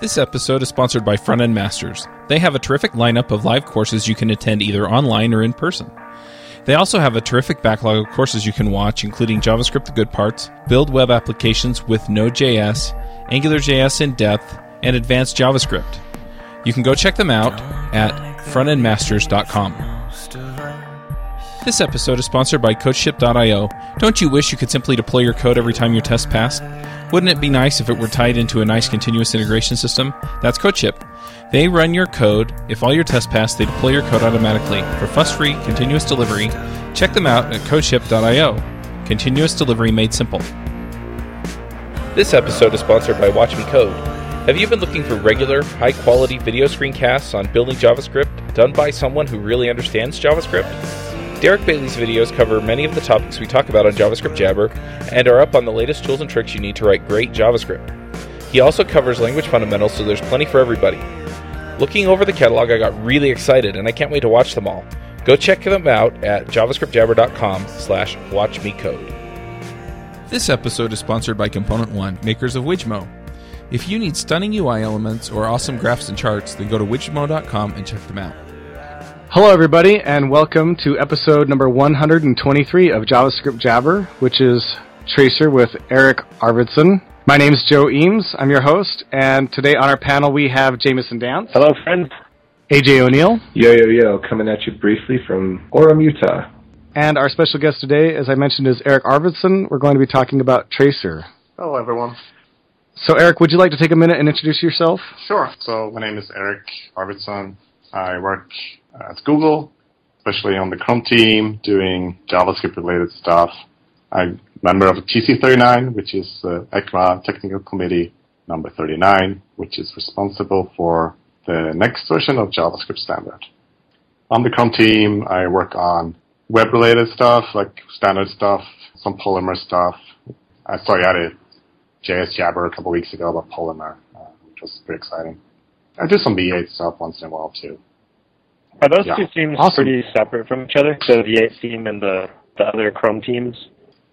This episode is sponsored by Front End Masters. They have a terrific lineup of live courses you can attend either online or in person. They also have a terrific backlog of courses you can watch, including JavaScript the good parts, build web applications with Node.js, AngularJS in depth, and advanced JavaScript. You can go check them out at frontendmasters.com. This episode is sponsored by CodeShip.io. Don't you wish you could simply deploy your code every time your test passed? Wouldn't it be nice if it were tied into a nice continuous integration system? That's CodeShip. They run your code. If all your tests pass, they deploy your code automatically for fuss-free continuous delivery. Check them out at CodeShip.io. Continuous delivery made simple. This episode is sponsored by Watch Me Code. Have you been looking for regular, high quality video screencasts on building JavaScript done by someone who really understands JavaScript? Derick Bailey's videos cover many of the topics we talk about on JavaScript Jabber and are up on the latest tools and tricks you need to write great JavaScript. He also covers language fundamentals, so there's plenty for everybody. Looking over the catalog, I got really excited, and I can't wait to watch them all. Go check them out at javascriptjabber.com slash watchmecode. This episode is sponsored by Component One, makers of Wijmo. If you need stunning UI elements or awesome graphs and charts, then go to wijmo.com and check them out. Hello, everybody, and welcome to episode number 123 of JavaScript Jabber, which is Traceur with Erik Arvidsson. My name is Joe Eames. I'm your host, and today on our panel we have Jamison Dance. Hello, friends. AJ O'Neill. Yo, yo, yo, coming at you briefly from Orem, Utah. And our special guest today, as I mentioned, is Erik Arvidsson. We're going to be talking about Traceur. Hello, everyone. So, Erik, would you like to take a minute and introduce yourself? Sure. So, my name is Erik Arvidsson. I work at Google, especially on the Chrome team, doing JavaScript related stuff. I'm a member of TC39, which is uh, ECMA Technical Committee number 39, which is responsible for the next version of JavaScript standard. On the Chrome team, I work on web related stuff, like standard stuff, some Polymer stuff. I saw you had a JS Jabber a couple weeks ago about Polymer, uh, which was pretty exciting. I do some V8 stuff once in a while too. Are those Yeah. two teams Awesome. pretty separate from each other? So the V8 team and the, the other Chrome teams?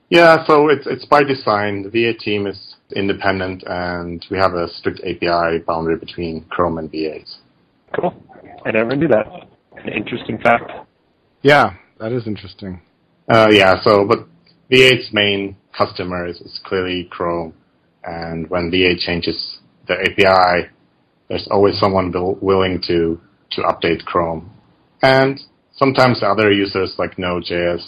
Yeah, so it's it's by design. The V8 team is independent, and we have a strict API boundary between Chrome and V8. Cool. I never knew that. An interesting fact. Yeah, that is interesting. Uh, yeah, so but V8's main customer is, is clearly Chrome, and when V8 changes the API, there's always someone will, willing to to update Chrome, and sometimes other users like Node.js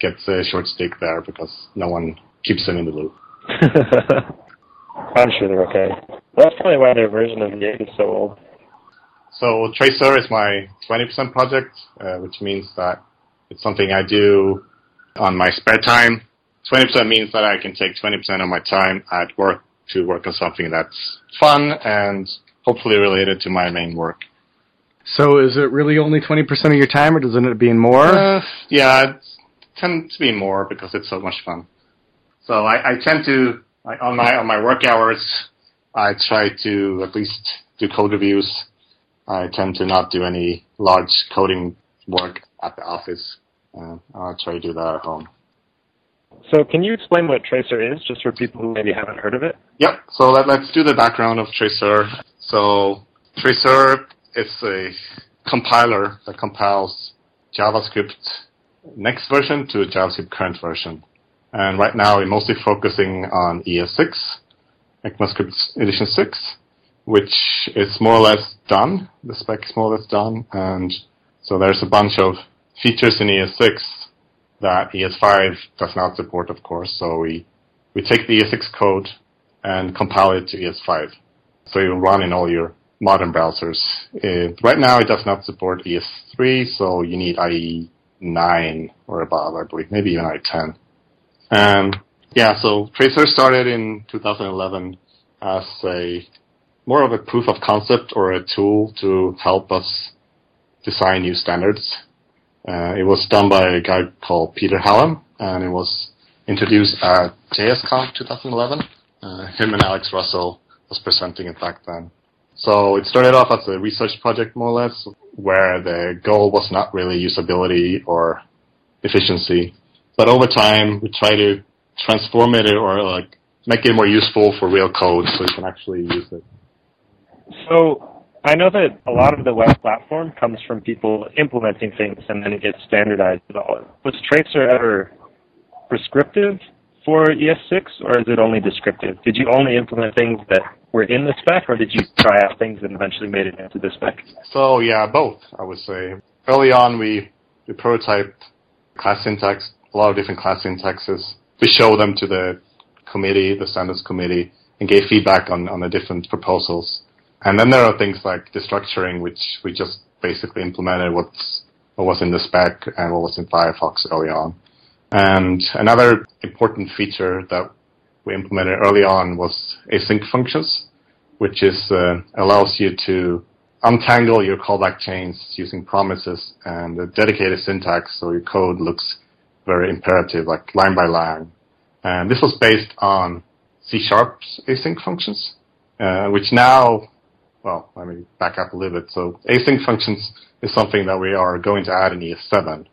gets a short stick there because no one keeps them in the loop. I'm sure they're okay. That's probably why their version of V8 is so old. So Traceur is my 20% project, uh, which means that it's something I do on my spare time. 20% means that I can take 20% of my time at work to work on something that's fun and hopefully related to my main work. So, is it really only 20% of your time, or does it end up being more? Uh, yeah, it tends to be more because it's so much fun. So I, I tend to, like, on my on my work hours, I try to at least do code reviews. I tend to not do any large coding work at the office. Uh, I try to do that at home. So can you explain what Traceur is, just for people who maybe haven't heard of it? Yep. So let, let's do the background of Traceur. So Traceur is a compiler that compiles JavaScript next version to JavaScript current version. And right now we're mostly focusing on ES6, ECMAScript Edition 6, which is more or less done. The spec is more or less done. And so there's a bunch of features in ES6 that ES5 does not support, of course. So we, we take the ES6 code and compile it to ES5. So it'll run in all your modern browsers. Right now it does not support ES3, so you need IE 9 or above, I believe, maybe even IE 10. And yeah, so Traceur started in 2011 as a more of a proof of concept or a tool to help us design new standards. Uh, it was done by a guy called Peter Hallam, and it was introduced at JSConf 2011. Uh, him and Alex Russell was presenting it back then. So it started off as a research project, more or less, where the goal was not really usability or efficiency, but over time we try to transform it or like make it more useful for real code so you can actually use it. So I know that a lot of the web platform comes from people implementing things and then it gets standardized. Was Traceur ever prescriptive for ES6 or is it only descriptive? Did you only implement things that were in the spec or did you try out things and eventually made it into the spec? So yeah, both, I would say. Early on, we, we prototyped class syntax, a lot of different class syntaxes. We showed them to the committee, the standards committee, and gave feedback on, on the different proposals. And then there are things like destructuring, which we just basically implemented what's, what was in the spec and what was in Firefox early on. And another important feature that we implemented early on was async functions, which is uh, allows you to untangle your callback chains using promises and a dedicated syntax so your code looks very imperative, like line by line. And this was based on C Sharp's async functions, uh, which now, well, let me back up a little bit. So async functions is something that we are going to add in ES7.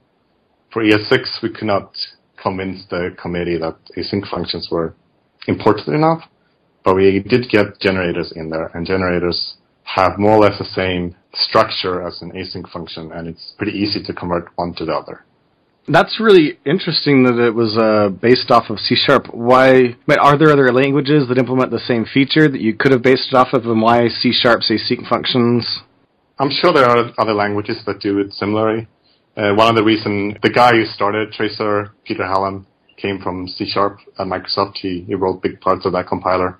For ES6, we could not convince the committee that async functions were important enough, but we did get generators in there, and generators have more or less the same structure as an async function, and it's pretty easy to convert one to the other. That's really interesting that it was uh, based off of C Sharp. Why? Are there other languages that implement the same feature that you could have based it off of, and why C Sharp's async functions? I'm sure there are other languages that do it similarly. Uh, one of the reason the guy who started Traceur, Peter Hallam, came from C Sharp at Microsoft. He, he wrote big parts of that compiler.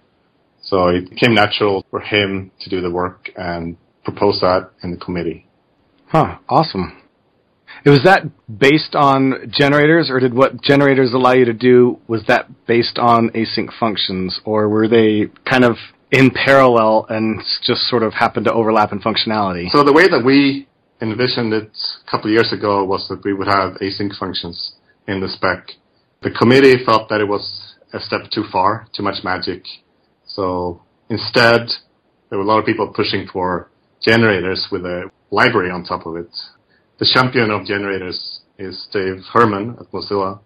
So it became natural for him to do the work and propose that in the committee. Huh, awesome. Was that based on generators, or did what generators allow you to do, was that based on async functions, or were they kind of in parallel and just sort of happened to overlap in functionality? So the way that we envisioned it a couple of years ago was that we would have async functions in the spec. The committee felt that it was a step too far, too much magic. So instead, there were a lot of people pushing for generators with a library on top of it. The champion of generators is Dave Herman at Mozilla.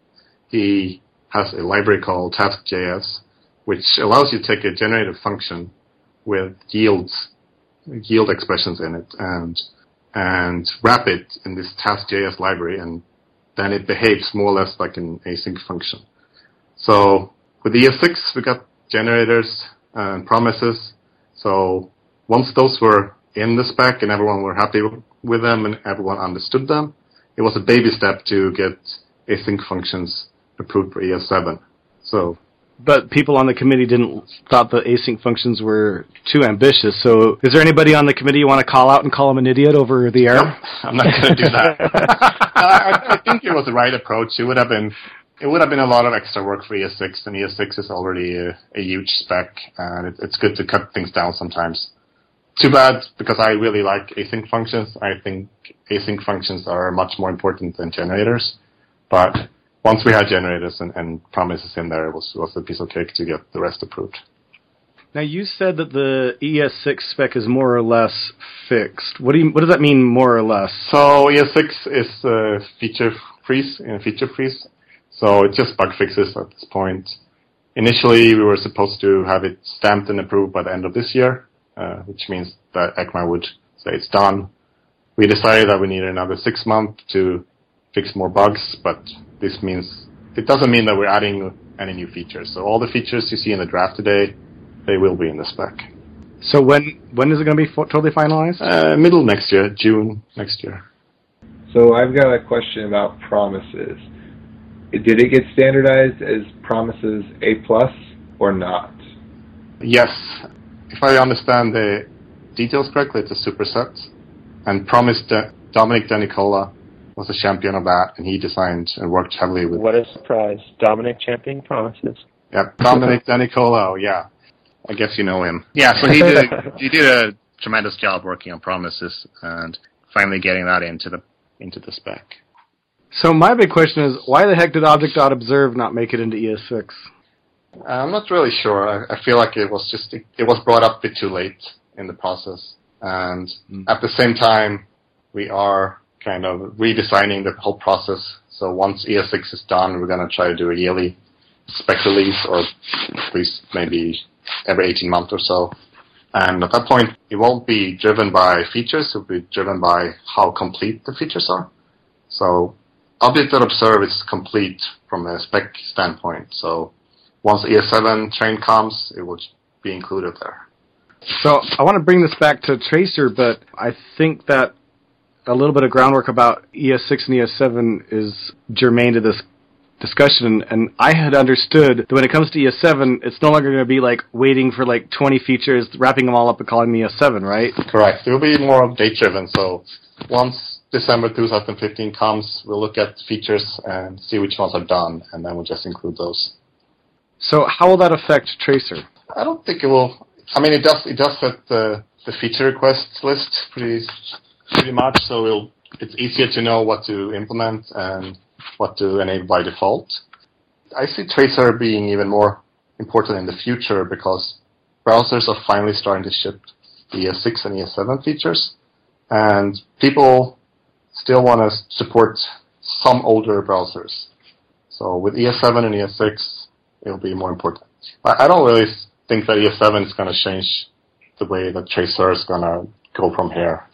He has a library called Task.js, which allows you to take a generated function with yields, yield expressions in it, and and wrap it in this Task.js library, and then it behaves more or less like an async function. So with ES6, we got generators uh, and promises. So once those were in the spec and everyone were happy with them and everyone understood them, it was a baby step to get async functions approved for ES7. So but people on the committee didn't thought the async functions were too ambitious. So, is there anybody on the committee you want to call out and call him an idiot over the air? No, I'm not going to do that. I, I, think it was the right approach. It would have been it would have been a lot of extra work for ES6, and ES6 is already a, a huge spec, and it, it's good to cut things down sometimes. Too bad because I really like async functions. I think async functions are much more important than generators, but once we had generators and, and promises in there, it was, was a piece of cake to get the rest approved. Now you said that the ES6 spec is more or less fixed. What do you, what does that mean, more or less? So ES6 is uh, feature freeze in feature freeze. So it's just bug fixes at this point. Initially, we were supposed to have it stamped and approved by the end of this year, uh, which means that ECMA would say it's done. We decided that we needed another six months to fix more bugs, but this means it doesn't mean that we're adding any new features. So all the features you see in the draft today, they will be in the spec. So when when is it going to be totally finalized? Uh, middle next year, June next year. So I've got a question about promises. Did it get standardized as promises A plus or not? Yes. If I understand the details correctly, it's a superset. And promise De- Domenic Denicola was a champion of that, and he designed and worked heavily with. What a surprise! Domenic champion promises. Yep, Domenic Denicola. Yeah, I guess you know him. Yeah, so he did he did a tremendous job working on promises and finally getting that into the into the spec. So my big question is, why the heck did Object.observe not make it into ES6? I'm not really sure. I, I feel like it was just it, it, was brought up a bit too late in the process, and mm. at the same time, we are kind of redesigning the whole process. So once ES6 is done, we're going to try to do a yearly spec release, or at least maybe every 18 months or so. And at that point, it won't be driven by features, it will be driven by how complete the features are. So object.observe is complete from a spec standpoint. So once ES7 train comes, it will be included there. So I want to bring this back to Traceur, but I think that a little bit of groundwork about ES6 and ES7 is germane to this discussion. And I had understood that when it comes to ES7, it's no longer going to be like waiting for like 20 features, wrapping them all up and calling them ES7, right? Correct. It will be more date driven. So once December 2015 comes, we'll look at features and see which ones are done, and then we'll just include those. So how will that affect Traceur? I don't think it will. I mean, it does. It does set the the feature requests list pretty pretty much. So it'll, it's easier to know what to implement and what to enable by default. I see Traceur being even more important in the future because browsers are finally starting to ship ES6 and ES7 features, and people still want to support some older browsers. So with ES7 and ES6, it'll be more important. I, don't really think that ES7 is going to change the way that Traceur is going to go from here.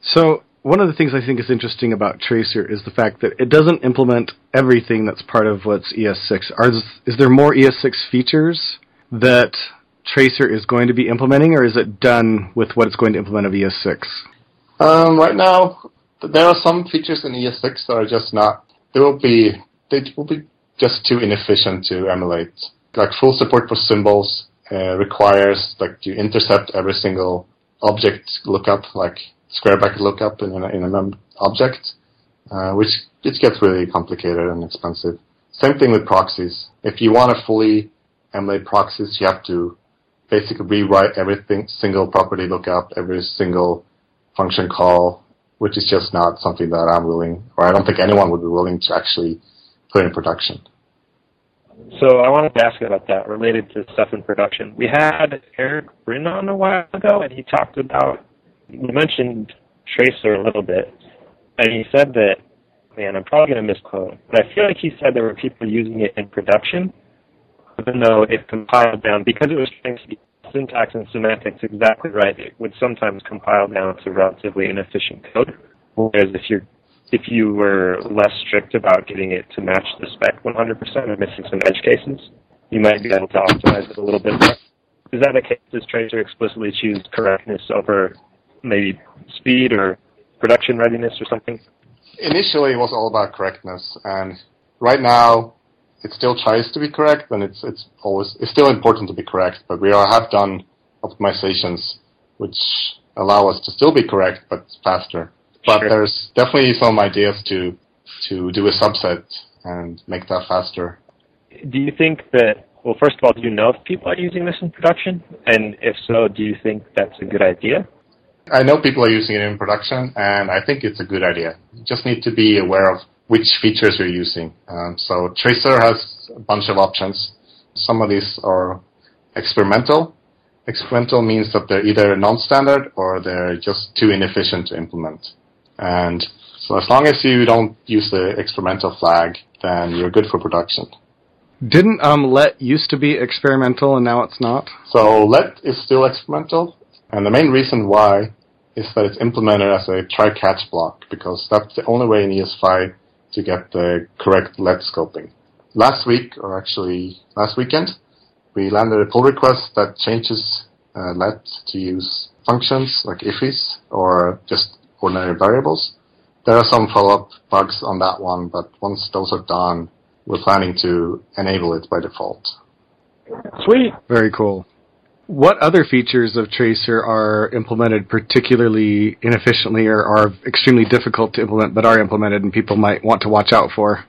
So one of the things I think is interesting about Traceur is the fact that it doesn't implement everything that's part of what's ES6. Are, is there more ES6 features that Traceur is going to be implementing, or is it done with what it's going to implement of ES6? Um, right now, there are some features in ES6 that are just not. They will be. They will be just too inefficient to emulate. Like full support for symbols uh, requires like you intercept every single object lookup, like square bracket lookup in, a, in an object, uh, which it gets really complicated and expensive. Same thing with proxies. If you want to fully emulate proxies, you have to basically rewrite everything, single property lookup, every single function call, which is just not something that I'm willing, or I don't think anyone would be willing to actually put in production. So I wanted to ask about that related to stuff in production. We had Erik Bryn on a while ago, and he talked about, we mentioned Traceur a little bit, and he said that, man, I'm probably going to misquote, but I feel like he said there were people using it in production, even though it compiled down, because it was trying to syntax and semantics exactly right, it would sometimes compile down to relatively inefficient code. Whereas if you're if you were less strict about getting it to match the spec 100% and missing some edge cases, you might be able to optimize it a little bit more. Is that the case? Does Traceur explicitly choose correctness over maybe speed or production readiness or something? Initially, it was all about correctness, and right now, it still tries to be correct, and it's it's always it's still important to be correct. But we are, have done optimizations which allow us to still be correct, but faster. But Sure. there's definitely some ideas to to do a subset and make that faster. Do you think that, well, first of all, do you know if people are using this in production? And if so, do you think that's a good idea? I know people are using it in production, and I think it's a good idea. You just need to be aware of which features you're using. Um, so Traceur has a bunch of options. Some of these are experimental. Experimental means that they're either non-standard or they're just too inefficient to implement. And so as long as you don't use the experimental flag, then you're good for production. Didn't um, let used to be experimental and now it's not? So let is still experimental, and the main reason why is that it's implemented as a try-catch block because that's the only way in ES5 to get the correct let scoping. Last week, or actually last weekend, we landed a pull request that changes uh, let to use functions like ifs or just ordinary variables. There are some follow-up bugs on that one, but once those are done, we're planning to enable it by default. Sweet. Very cool. What other features of Traceur are implemented particularly inefficiently or are extremely difficult to implement but are implemented and people might want to watch out for?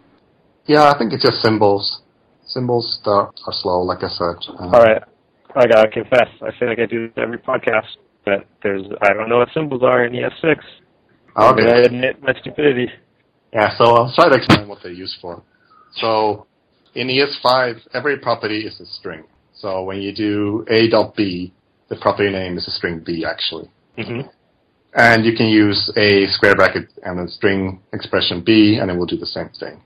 Yeah, I think it's just symbols. Symbols that are slow, like I said. Uh, All right. I gotta confess, I feel like I do this every podcast, but there's I don't know what symbols are in ES6. Okay. I'm admit my stupidity. Yeah, so I'll try to explain what they're used for. So in ES5, every property is a string. So when you do a dot b, the property name is a string b actually. Mm-hmm. And you can use a square bracket and a string expression b, and it will do the same thing.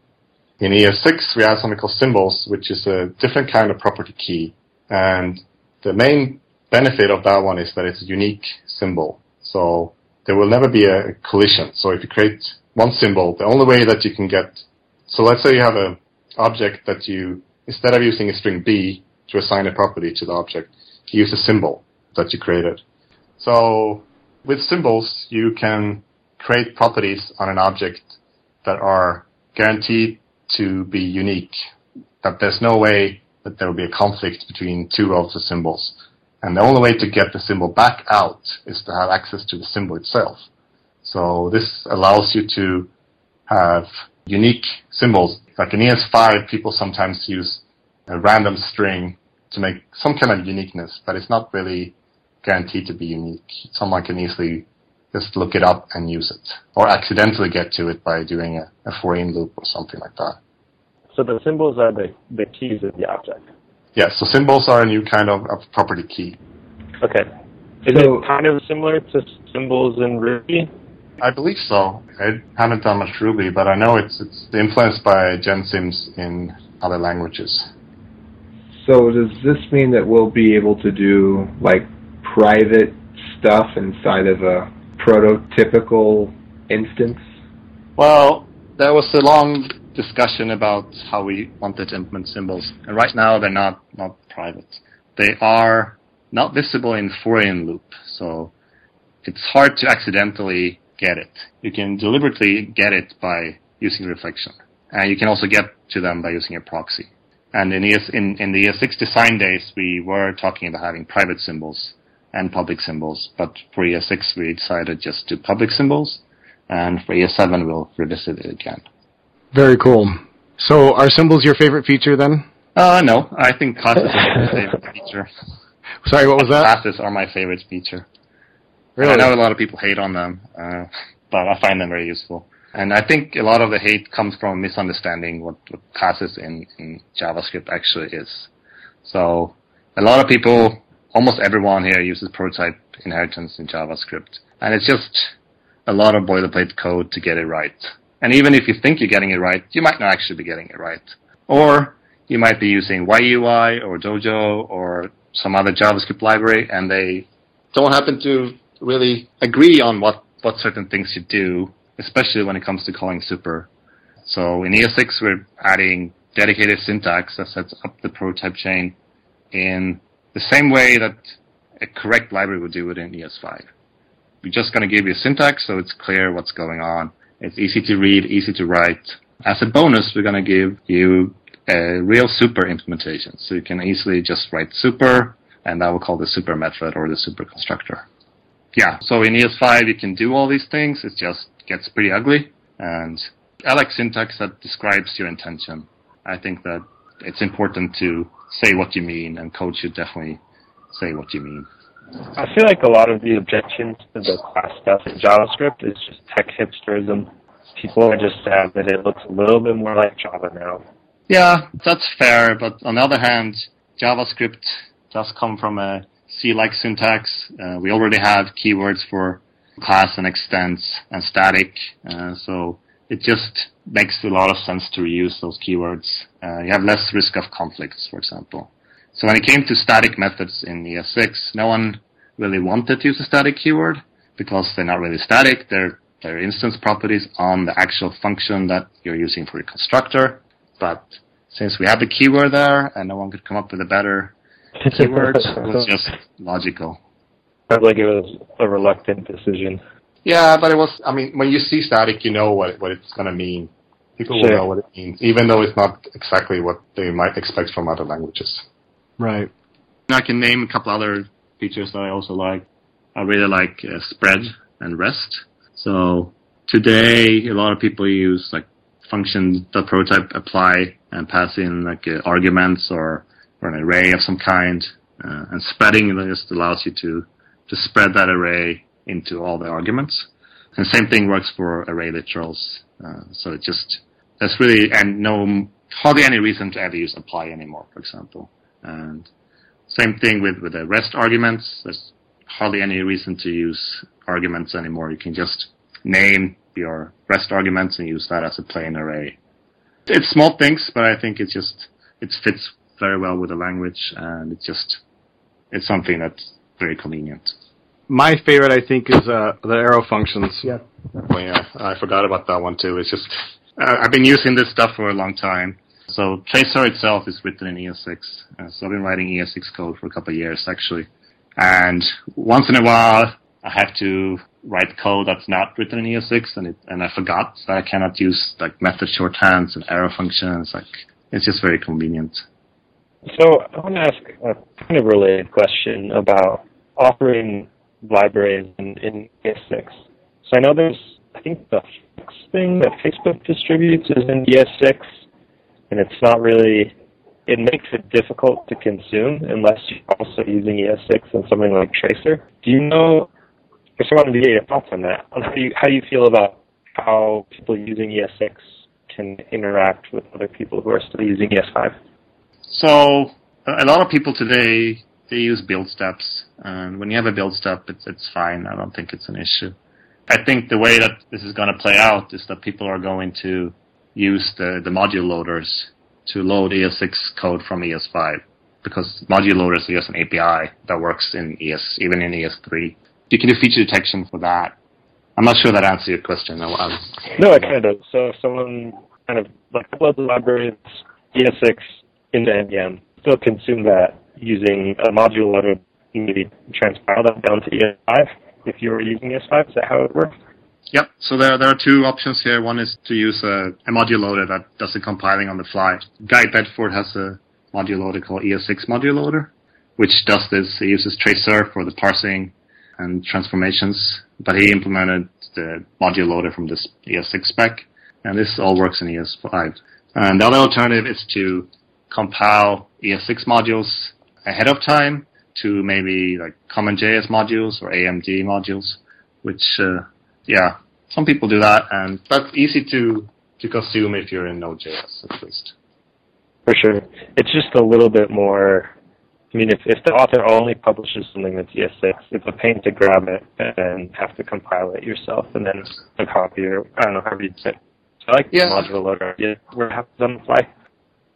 In ES6, we have something called symbols, which is a different kind of property key. And the main benefit of that one is that it's a unique symbol. So there will never be a collision. So if you create one symbol, the only way that you can get, so let's say you have a object that you, instead of using a string B to assign a property to the object, you use a symbol that you created. So with symbols, you can create properties on an object that are guaranteed to be unique. That there's no way that there will be a conflict between two of the symbols. And the only way to get the symbol back out is to have access to the symbol itself. So this allows you to have unique symbols. Like in ES5, people sometimes use a random string to make some kind of uniqueness, but it's not really guaranteed to be unique. Someone can easily just look it up and use it, or accidentally get to it by doing a, a for in loop or something like that. So the symbols are the, the keys of the object. Yeah, so symbols are a new kind of, of property key. Okay. Is So- it kind of similar to symbols in Ruby? I believe so. I haven't done much Ruby, but I know it's it's influenced by gensyms in other languages. So does this mean that we'll be able to do like private stuff inside of a prototypical instance? Well, there was a long discussion about how we wanted to implement symbols, and right now they're not not private. They are not visible in for-in loop, so it's hard to accidentally get it. You can deliberately get it by using reflection, and you can also get to them by using a proxy. And in, ES, in, in the ES6 design days, we were talking about having private symbols and public symbols, but for ES6 we decided just to public symbols, and for ES7 we'll revisit it again. Very cool. So are symbols your favorite feature then? Uh, no, I think classes are my favorite feature. Sorry, what was that? Classes are my favorite feature. Really? I know a lot of people hate on them, uh, but I find them very useful. And I think a lot of the hate comes from misunderstanding what, what classes in, in JavaScript actually is. So a lot of people, almost everyone here uses prototype inheritance in JavaScript. And it's just a lot of boilerplate code to get it right. And even if you think you're getting it right, you might not actually be getting it right. Or you might be using YUI or Dojo or some other JavaScript library and they don't happen to really agree on what, what certain things should do, especially when it comes to calling super. So in ES6, we're adding dedicated syntax that sets up the prototype chain in the same way that a correct library would do it in ES5. We're just going to give you syntax so it's clear what's going on. It's easy to read, easy to write. As a bonus, we're going to give you a real super implementation. So you can easily just write super, and that will call the super method or the super constructor. Yeah, so in ES5 you can do all these things, It's just gets pretty ugly, and I like syntax that describes your intention. I think that it's important to say what you mean, and code should definitely say what you mean. I feel like a lot of the objections to the class stuff in JavaScript is just tech hipsterism. People are just sad that it looks a little bit more like Java now. Yeah, that's fair, but on the other hand, JavaScript does come from a C-like syntax. Uh, we already have keywords for class and extends and static, uh, so it just makes a lot of sense to reuse those keywords. Uh, you have less risk of conflicts, for example. So when it came to static methods in ES6, no one really wanted to use a static keyword because they're not really static. They're, they're instance properties on the actual function that you're using for your constructor. But since we have the keyword there and no one could come up with a better keyword, it was just logical. Sounds like it was a reluctant decision. Yeah, but it was, I mean, when you see static, you know what, what it's going to mean. People will know what it means, even though it's not exactly what they might expect from other languages. Right. I can name a couple other features that I also like. I really like uh, spread and rest. So today, a lot of people use like functions that prototype apply and pass in like uh, arguments or, or an array of some kind. Uh, and spreading just allows you to, to spread that array into all the arguments. And same thing works for array literals. Uh, so it just, there's really, and no, hardly any reason to ever use apply anymore, for example. And same thing with, with the REST arguments. There's hardly any reason to use arguments anymore. You can just name your REST arguments and use that as a plain array. It's small things, but I think it just, it fits very well with the language and it's just, it's something that's very convenient. My favorite, I think, is uh, the arrow functions. Yeah. Oh yeah, I forgot about that one too. It's just uh, I've been using this stuff for a long time. So Traceur itself is written in ES6. Uh, so I've been writing ES6 code for a couple of years actually. And once in a while, I have to write code that's not written in ES6, and it, and I forgot that I cannot use like method shorthands and arrow functions. Like it's just very convenient. So I want to ask a kind of related question about offering libraries in, in ES6. So I know there's, I think the Flux thing that Facebook distributes is in ES6, and it's not really, it makes it difficult to consume unless you're also using ES6 and something like Traceur. Do you know, I just wanted to get your thoughts on that, on how you, how you feel about how people using ES6 can interact with other people who are still using ES5? So a lot of people today they use build steps, and when you have a build step, it's it's fine. I don't think it's an issue. I think the way that this is going to play out is that people are going to use the the module loaders to load ES6 code from ES5 because module loaders are just an API that works in ES even in ES3. You can do feature detection for that. I'm not sure that answers your question. I, I, No, it kind of does. So if someone kind of like uploads the library ES6 into NPM, still consume that using a module loader, maybe transpile that down to ES5 if you're using ES5. Is that how it works? Yep. So there, there are two options here. One is to use a, a module loader that does the compiling on the fly. Guy Bedford has a module loader called ES6 module loader, which does this. He uses Traceur for the parsing and transformations, but he implemented the module loader from this ES6 spec, and this all works in ES5. And the other alternative is to compile ES6 modules ahead of time to maybe like CommonJS modules or AMD modules, which, uh, yeah, some people do that, and that's easy to, to consume if you're in Node.js at least. For sure. It's just a little bit more. I mean, if, if the author only publishes something that's ES6, it's a pain to grab it and have to compile it yourself and then a copy or I don't know how you say. it. So I like Yeah. the modular loader. Yeah, where it happens on the fly.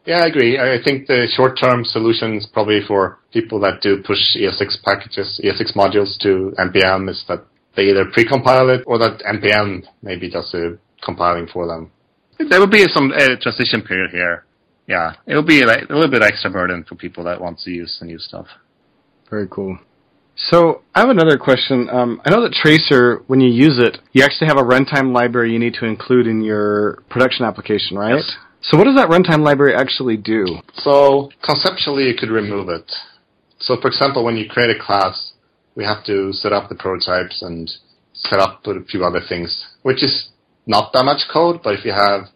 Yeah, I agree. I think the short-term solutions probably for people that do push ES6 packages, ES6 modules to NPM is that they either pre-compile it or that NPM maybe does the compiling for them. There will be some uh, transition period here. Yeah, it will be like, a little bit extra burden for people that want to use the new stuff. Very cool. So I have another question. Um, I know that Traceur, when you use it, you actually have a runtime library you need to include in your production application, right? Yes. So what does that runtime library actually do? So conceptually, you could remove it. So for example, when you create a class, we have to set up the prototypes and set up a few other things, which is not that much code, but if you have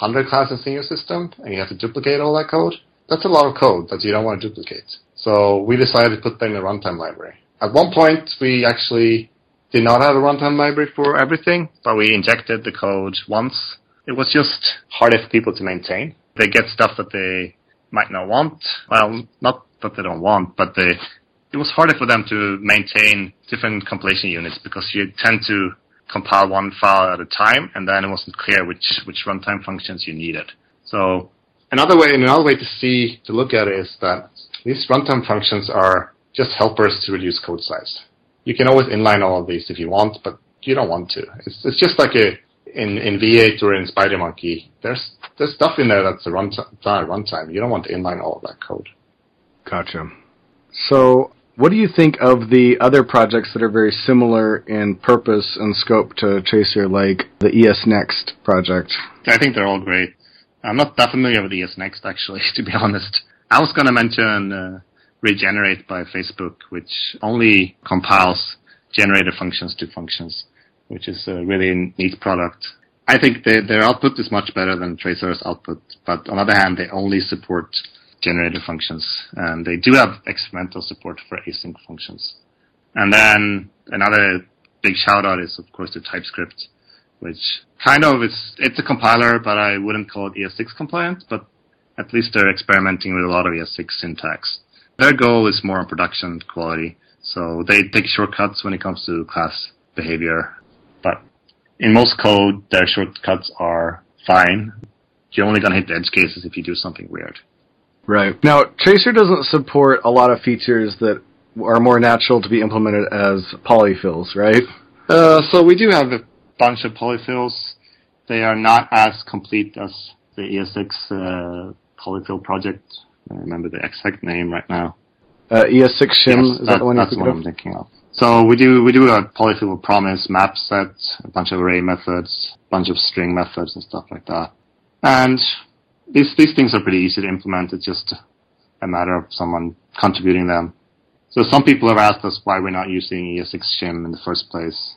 100 classes in your system and you have to duplicate all that code, that's a lot of code that you don't want to duplicate. So we decided to put that in a runtime library. At one point, we actually did not have a runtime library for everything, but we injected the code once. It was just harder for people to maintain. They get stuff that they might not want. Well, not that they don't want, but they, it was harder for them to maintain different compilation units because you tend to compile one file at a time, and then it wasn't clear which which runtime functions you needed. So another way, another way to see to look at it is that these runtime functions are just helpers to reduce code size. You can always inline all of these if you want, but you don't want to. It's it's just like a in in V8 or in SpiderMonkey. There's there's stuff in there that's a runtime runtime. You don't want to inline all of that code. Gotcha. So what do you think of the other projects that are very similar in purpose and scope to Traceur, like the ES Next project? I think they're all great. I'm not that familiar with ES Next, actually, to be honest. I was going to mention uh, Regenerate by Facebook, which only compiles generated functions to functions, which is a really neat product. I think their output is much better than Traceur's output, but on the other hand, they only support generator functions, and they do have experimental support for async functions. And then another big shout out is, of course, to TypeScript, which kind of is, it's a compiler, but I wouldn't call it ES6 compliant, but at least they're experimenting with a lot of ES6 syntax. Their goal is more on production quality, so they take shortcuts when it comes to class behavior, but in most code, their shortcuts are fine. You're only going to hit the edge cases if you do something weird. Right. Now, Traceur doesn't support a lot of features that are more natural to be implemented as polyfills, right? Uh, so we do have a bunch of polyfills. They are not as complete as the ES6 uh, polyfill project. I remember the exact name right now. Uh, ES6 shim Yes, is that, the one you're thinking one of? I'm thinking of. So we do we do a polyfill promise map set, a bunch of array methods, a bunch of string methods and stuff like that. And these these things are pretty easy to implement. It's just a matter of someone contributing them. So some people have asked us why we're not using ES6 shim in the first place,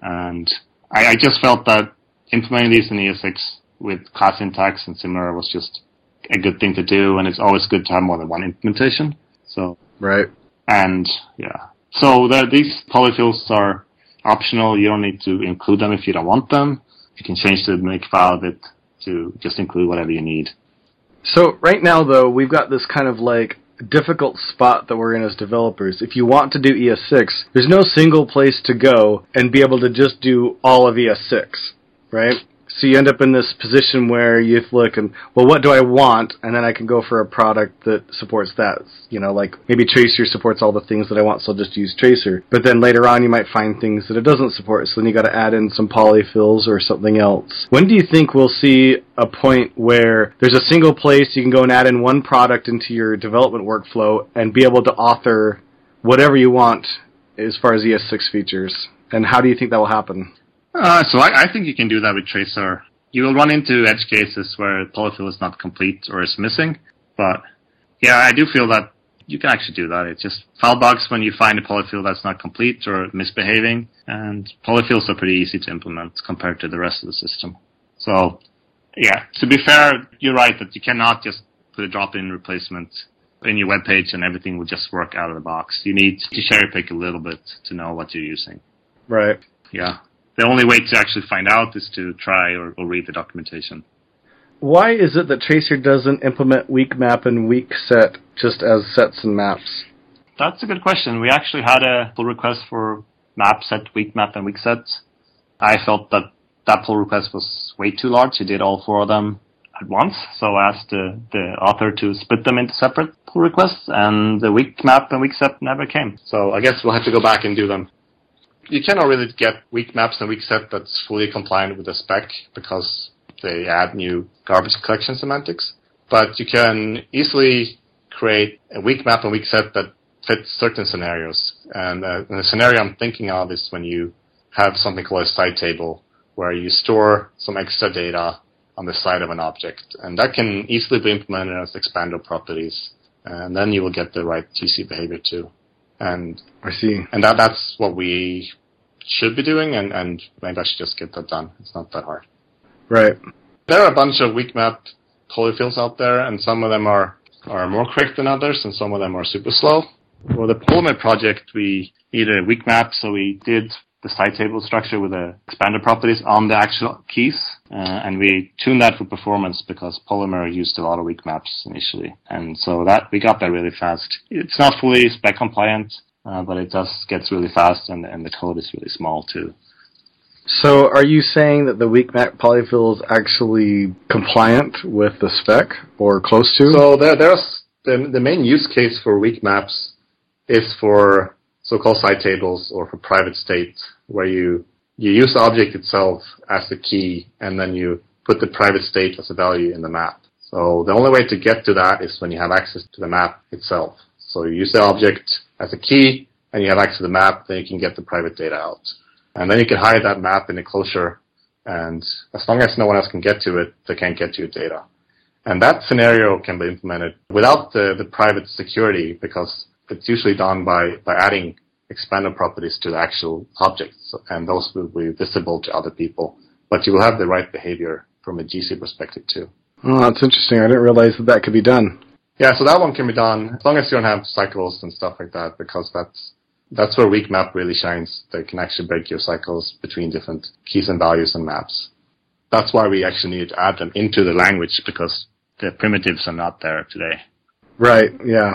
and I, I just felt that implementing these in ES6 with class syntax and similar was just a good thing to do, and it's always good to have more than one implementation. So Right. and yeah. So the, these polyfills are optional. You don't need to include them if you don't want them. You can change the make file bit to just include whatever you need. So right now, though, we've got this kind of like difficult spot that we're in as developers. If you want to do ES6, there's no single place to go and be able to just do all of ES6, right? So you end up in this position where you look and, well, what do I want? And then I can go for a product that supports that. You know, like maybe Traceur supports all the things that I want, so I'll just use Traceur. But then later on, you might find things that it doesn't support, so then you got to add in some polyfills or something else. When do you think we'll see a point where there's a single place you can go and add in one product into your development workflow and be able to author whatever you want as far as ES6 features? And how do you think that will happen? Uh, so I, I think you can do that with Traceur. You will run into edge cases where polyfill is not complete or is missing, but yeah, I do feel that you can actually do that. It's just file bugs when you find a polyfill that's not complete or misbehaving, and polyfills are pretty easy to implement compared to the rest of the system. So yeah, to be fair, you're right that you cannot just put a drop-in replacement in your web page and everything will just work out of the box. You need to cherry pick a little bit to know what you're using. Right. Yeah. The only way to actually find out is to try or, or read the documentation. Why is it that Traceur doesn't implement weak map and weak set just as sets and maps? That's a good question. We actually had a pull request for map set, weak map, and weak set. I felt that that pull request was way too large. He did all four of them at once, so I asked the, the author to split them into separate pull requests, and the weak map and weak set never came. So I guess we'll have to go back and do them. You cannot really get weak maps and weak set that's fully compliant with the spec because they add new garbage collection semantics. But you can easily create a weak map and weak set that fits certain scenarios. And, uh, and the scenario I'm thinking of is when you have something called a side table where you store some extra data on the side of an object. And that can easily be implemented as expando properties. And then you will get the right GC behavior too. And I see. and that that's what we should be doing and, and maybe I should just get that done. It's not that hard. Right. There are a bunch of weak map polyfills out there and some of them are, are more quick than others and some of them are super slow. For the Polymer project we needed a weak map so we did the side table structure with the expando properties on the actual keys uh, and we tuned that for performance because Polymer used a lot of weak maps initially and so that we got that really fast. It's not fully spec compliant uh, but it does gets really fast and, and the code is really small too. So are you saying that the weak map polyfill is actually compliant with the spec or close to? So there, there's the, the main use case for weak maps is for so-called side tables or for private state, where you you use the object itself as the key, and then you put the private state as a value in the map. So the only way to get to that is when you have access to the map itself. So you use the object as a key, and you have access to the map, then you can get the private data out. And then you can hide that map in a closure, and as long as no one else can get to it, they can't get to your data. And that scenario can be implemented without the, the private security because it's usually done by, by adding expando properties to the actual objects, and those will be visible to other people. But you will have the right behavior from a GC perspective too. oh, that's interesting. I didn't realize that that could be done. Yeah, so that one can be done as long as you don't have cycles and stuff like that, because that's that's where weak map really shines. They can actually break your cycles between different keys and values and maps. That's why we actually need to add them into the language because the primitives are not there today. Right. Yeah.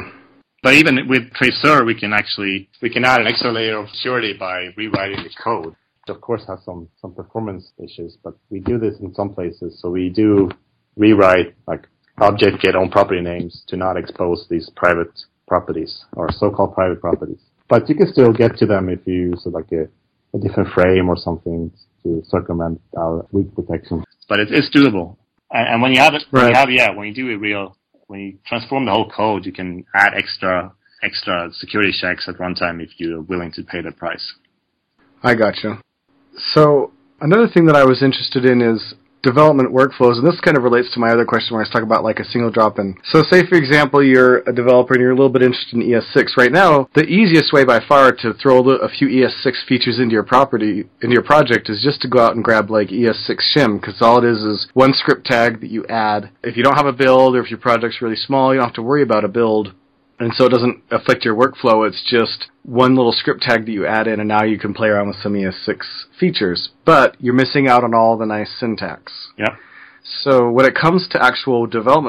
But even with Traceur, we can actually we can add an extra layer of security by rewriting the code. It of course has some some performance issues, but we do this in some places. So we do rewrite like object get own property names to not expose these private properties or so-called private properties. But you can still get to them if you use like a, a different frame or something to circumvent our weak protection. But it, it's doable. And, and when you have it, when you have yeah, when you do a real, when you transform the whole code, you can add extra extra security checks at runtime if you're willing to pay the price. I gotcha. So another thing that I was interested in is development workflows, and this kind of relates to my other question where I was talking about like a single drop in. So say for example you're a developer and you're a little bit interested in ES6. Right now, the easiest way by far to throw a a few ES6 features into your property, into your project is just to go out and grab like ES6 shim, because all it is is one script tag that you add. If you don't have a build or if your project's really small, you don't have to worry about a build and so it doesn't affect your workflow. It's just one little script tag that you add in, and now you can play around with some ES6 features. But you're missing out on all the nice syntax. Yeah. So when it comes to actual development